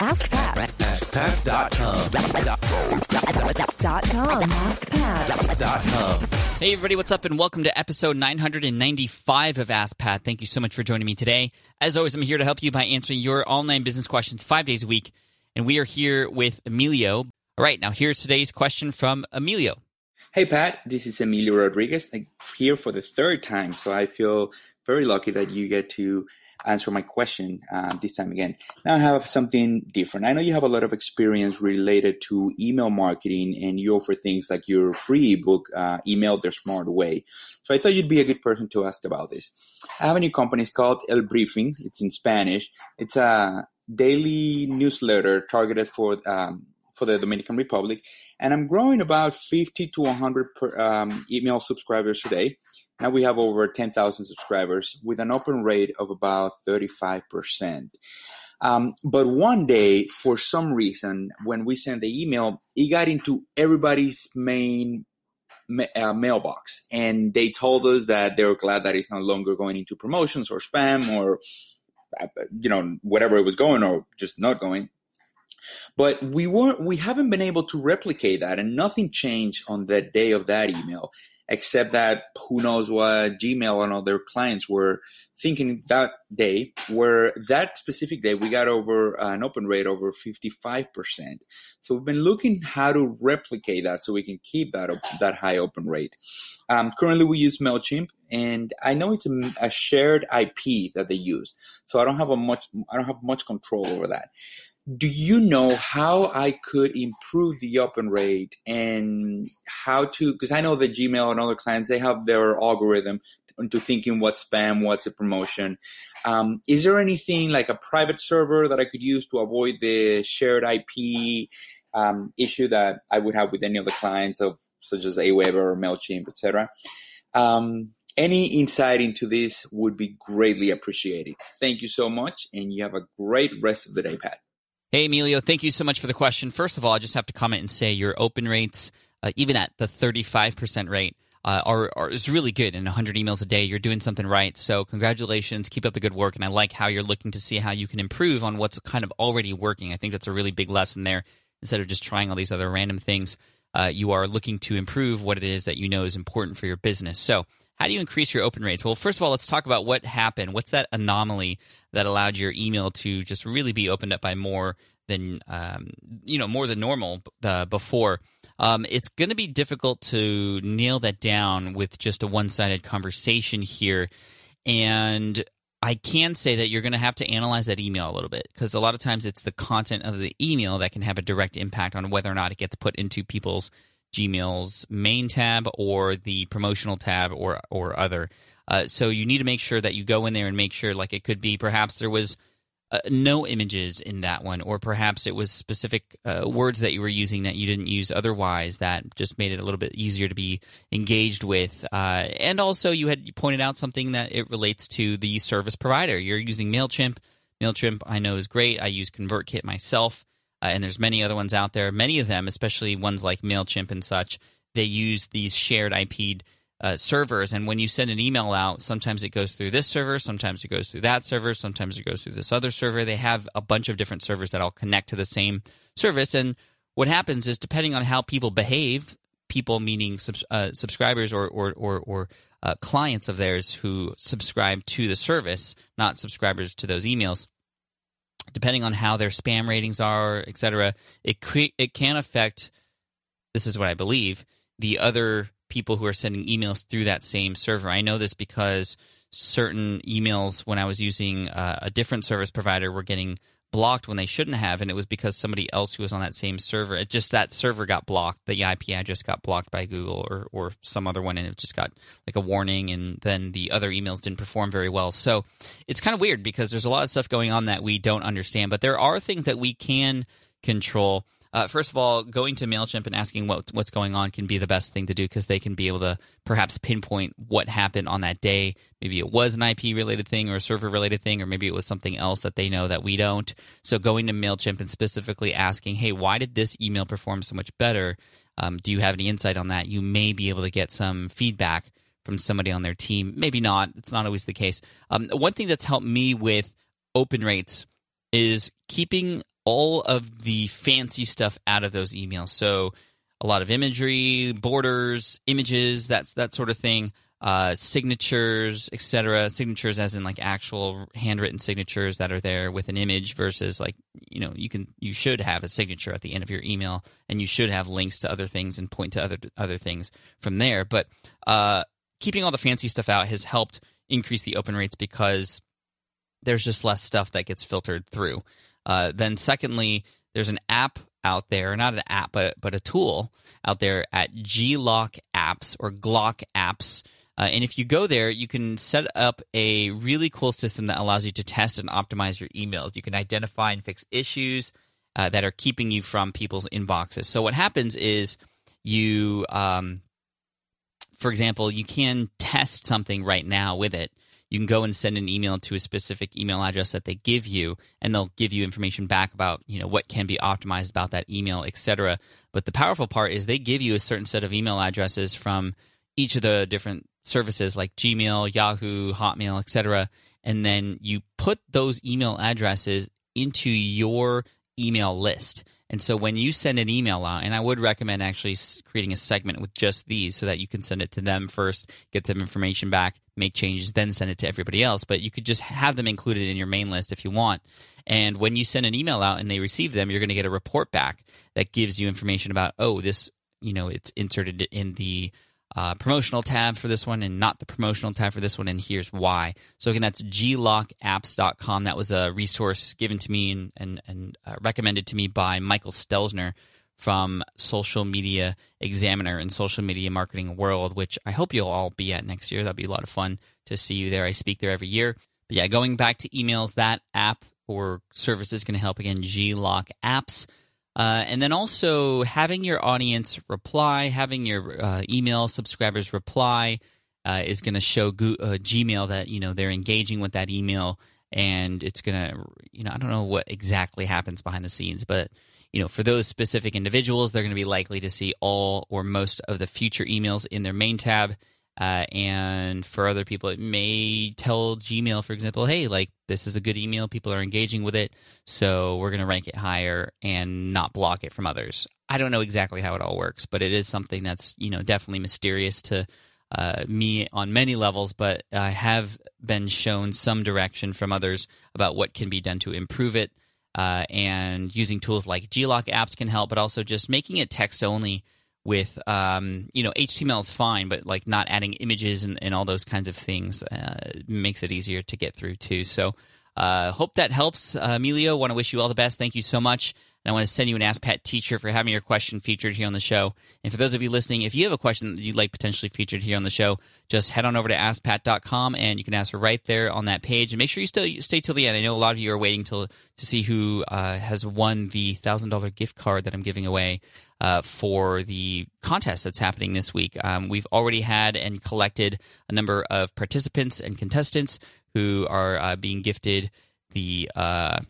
Ask, Pat. AskPat.com. Dot com. Hey, everybody, what's up? And welcome to episode 995 of Ask Pat. Thank you so much for joining me today. As always, I'm here to help you by answering your online business questions five days a week. And we are here with Emilio. All right, now here's today's question from Emilio. Hey Pat, this is Emilio Rodriguez like, here for the third time. So I feel very lucky that you get to answer my question uh, this time again. Now I have something different. I know you have a lot of experience related to email marketing and you offer things like your free ebook, uh, Email the Smart Way. So I thought you'd be a good person to ask about this. I have a new company. It's called El Briefing. It's in Spanish. It's a daily newsletter targeted for um, for the Dominican Republic, and I'm growing about 50 to 100 per, um, email subscribers today. Now we have over 10,000 subscribers with an open rate of about 35%. Um, but one day, for some reason, when we sent the email, it got into everybody's main ma- uh, mailbox, and they told us that they were glad that it's no longer going into promotions or spam or uh, you know whatever it was going or just not going. But we weren't, we haven't been able to replicate that, and nothing changed on the day of that email, except that who knows what Gmail and other clients were thinking that day. Where that specific day, we got over uh, an open rate over fifty five percent. So we've been looking how to replicate that so we can keep that op- that high open rate. Um, currently, we use Mailchimp, and I know it's a, a shared IP that they use, so I don't have a much I don't have much control over that do you know how I could improve the open rate and how to? Because I know that Gmail and other clients they have their algorithm into thinking what's spam, what's a promotion. Um, is there anything like a private server that I could use to avoid the shared IP um, issue that I would have with any of the clients of such as Aweber or Mailchimp, etc. Um, any insight into this would be greatly appreciated. Thank you so much, and you have a great rest of the day, Pat. Hey, Emilio, thank you so much for the question. First of all, I just have to comment and say your open rates, uh, even at the 35% rate, uh, are, are is really good. In 100 emails a day, you're doing something right. So, congratulations. Keep up the good work. And I like how you're looking to see how you can improve on what's kind of already working. I think that's a really big lesson there. Instead of just trying all these other random things, uh, you are looking to improve what it is that you know is important for your business. So, how do you increase your open rates? Well, first of all, let's talk about what happened. What's that anomaly that allowed your email to just really be opened up by more than um, you know more than normal uh, before? Um, it's going to be difficult to nail that down with just a one-sided conversation here, and I can say that you're going to have to analyze that email a little bit because a lot of times it's the content of the email that can have a direct impact on whether or not it gets put into people's Gmail's main tab or the promotional tab or or other. Uh, so you need to make sure that you go in there and make sure, like it could be perhaps there was uh, no images in that one, or perhaps it was specific uh, words that you were using that you didn't use otherwise that just made it a little bit easier to be engaged with. Uh, and also, you had pointed out something that it relates to the service provider. You're using Mailchimp. Mailchimp, I know, is great. I use ConvertKit myself uh, and there's many other ones out there. Many of them, especially ones like Mailchimp and such, they use these shared IP uh, servers. And when you send an email out, sometimes it goes through this server, sometimes it goes through that server, sometimes it goes through this other server. They have a bunch of different servers that all connect to the same service. And what happens is, depending on how people behave, people meaning uh, subscribers or or or, or uh, clients of theirs who subscribe to the service, not subscribers to those emails depending on how their spam ratings are, et cetera, it, cre- it can affect, this is what I believe, the other people who are sending emails through that same server. I know this because certain emails, when I was using uh, a different service provider, were getting blocked when they shouldn't have, and it was because somebody else who was on that same server, it just that server got blocked. The IP address got blocked by Google or or some other one, and it just got like a warning, and then the other emails didn't perform very well. So it's kind of weird because there's a lot of stuff going on that we don't understand, but there are things that we can control. Uh, first of all, going to Mailchimp and asking what what's going on can be the best thing to do because they can be able to perhaps pinpoint what happened on that day. Maybe it was an IP related thing or a server related thing, or maybe it was something else that they know that we don't. So going to Mailchimp and specifically asking, "Hey, why did this email perform so much better? Um, do you have any insight on that?" You may be able to get some feedback from somebody on their team. Maybe not. It's not always the case. Um, one thing that's helped me with open rates is keeping all of the fancy stuff out of those emails. So a lot of imagery, borders, images, that's that sort of thing uh, signatures, etc. Signatures, as in like actual handwritten signatures that are there with an image, versus like you know you can you should have a signature at the end of your email, and you should have links to other things and point to other other things from there. But uh, keeping all the fancy stuff out has helped increase the open rates because there's just less stuff that gets filtered through. Uh, then, secondly, there's an app out there, not an app, but but a tool out there at Glock Apps or Glock Apps uh, and if you go there, you can set up a really cool system that allows you to test and optimize your emails. You can identify and fix issues uh, that are keeping you from people's inboxes. So what happens is you, um, for example, you can test something right now with it. You can go and send an email to a specific email address that they give you, and they'll give you information back about you know what can be optimized about that email, etc. But the powerful part is they give you a certain set of email addresses from each of the different services like Gmail, Yahoo, Hotmail, etc. And then you put those email addresses into your email list. And so when you send an email out, and I would recommend actually creating a segment with just these so that you can send it to them first, get some information back, make changes, then send it to everybody else. But you could just have them included in your main list if you want. And when you send an email out and they receive them, you're going to get a report back that gives you information about, oh, this, you know, it's inserted in the uh, promotional tab for this one and not the promotional tab for this one, and here's why. So again, that's glockapps.com. That was a resource given to me and, and, and uh, recommended to me by Michael Stelzner from Social Media Examiner and Social Media Marketing World, which I hope you'll all be at next year. That'll be a lot of fun to see you there. I speak there every year. But yeah, going back to emails, that app or service is going to help again. Glock Apps. Uh, and then also having your audience reply, having your uh, email subscribers reply uh, is going to show Go- uh, Gmail that you know they're engaging with that email, and it's going to you know I don't know what exactly happens behind the scenes, but you know for those specific individuals, they're going to be likely to see all or most of the future emails in their main tab uh, and for other people, it may tell Gmail, for example, hey, like this is a good email. People are engaging with it. So we're going to rank it higher and not block it from others. I don't know exactly how it all works, but it is something that's, you know, definitely mysterious to uh, me on many levels, but I have been shown some direction from others about what can be done to improve it. Uh, and using tools like Glock apps can help, but also just making it text only with um, you know HTML is fine, but like not adding images and, and all those kinds of things uh, makes it easier to get through too. So uh, hope that helps, uh, Emilio. Want to wish you all the best. Thank you so much. And I want to send you an Ask Pat teacher for having your question featured here on the show. And for those of you listening, if you have a question that you'd like potentially featured here on the show, just head on over to askpat.com and you can ask her right there on that page. And make sure you still stay till the end. I know a lot of you are waiting till to see who uh, has won the thousand dollar gift card that I'm giving away uh, for the contest that's happening this week. Um, we've already had and collected a number of participants and contestants who are uh, being gifted the uh,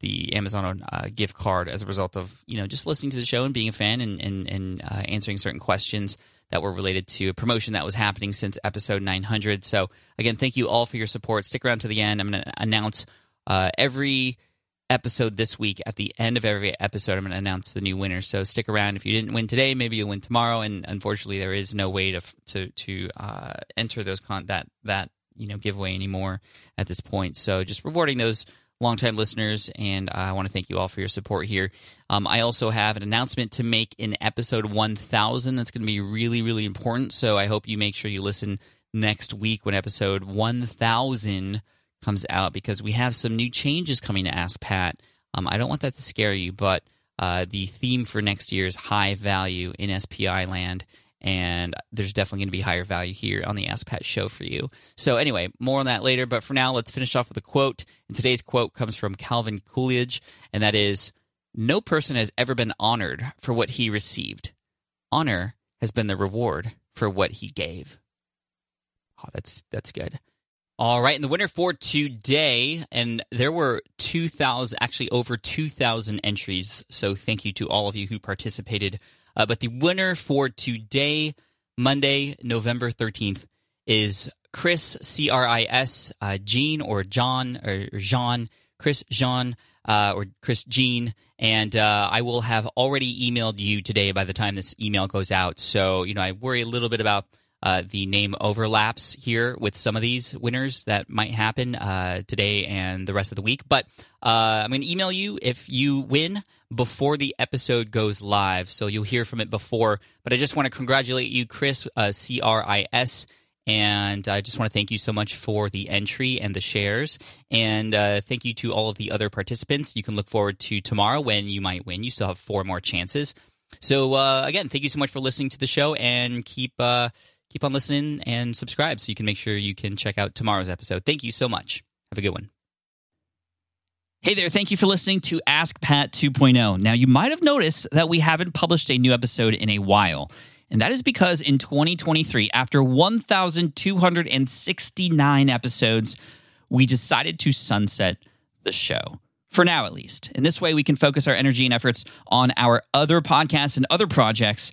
the Amazon uh, gift card as a result of you know just listening to the show and being a fan and and, and uh, answering certain questions that were related to a promotion that was happening since episode 900. So again, thank you all for your support. Stick around to the end. I'm going to announce uh, every episode this week. At the end of every episode, I'm going to announce the new winner. So stick around. If you didn't win today, maybe you'll win tomorrow. And unfortunately, there is no way to to to uh, enter those con- that that you know giveaway anymore at this point. So just rewarding those longtime listeners, and I want to thank you all for your support here. Um, I also have an announcement to make in episode 1000 that's going to be really, really important. So I hope you make sure you listen next week when episode 1000 comes out because we have some new changes coming to Ask Pat. Um, I don't want that to scare you, but uh, the theme for next year is high value in SPI land. And there's definitely going to be higher value here on the Ask Pat show for you. So, anyway, more on that later. But for now, let's finish off with a quote. And today's quote comes from Calvin Coolidge, and that is No person has ever been honored for what he received. Honor has been the reward for what he gave. Oh, that's that's good. All right, and the winner for today, and there were 2,000, actually over 2,000 entries. So thank you to all of you who participated. Uh, but the winner for today, Monday, November 13th, is Chris, C R I S, uh, Jean or John or Jean, Chris Jean uh, or Chris Jean, and uh, I will have already emailed you today by the time this email goes out. So you know, I worry a little bit about. Uh, the name overlaps here with some of these winners that might happen uh, today and the rest of the week. But uh, I'm going to email you if you win before the episode goes live. So you'll hear from it before. But I just want to congratulate you, Chris, uh, C R I S. And I just want to thank you so much for the entry and the shares. And uh, thank you to all of the other participants. You can look forward to tomorrow when you might win. You still have four more chances. So, uh, again, thank you so much for listening to the show and keep uh, keep on listening and subscribe so you can make sure you can check out tomorrow's episode. Thank you so much. Have a good one. Hey there, thank you for listening to Ask Pat 2.0. Now, you might have noticed that we haven't published a new episode in a while. And that is because in 2023, after 1,269 episodes, we decided to sunset the show. For now, at least. In this way, we can focus our energy and efforts on our other podcasts and other projects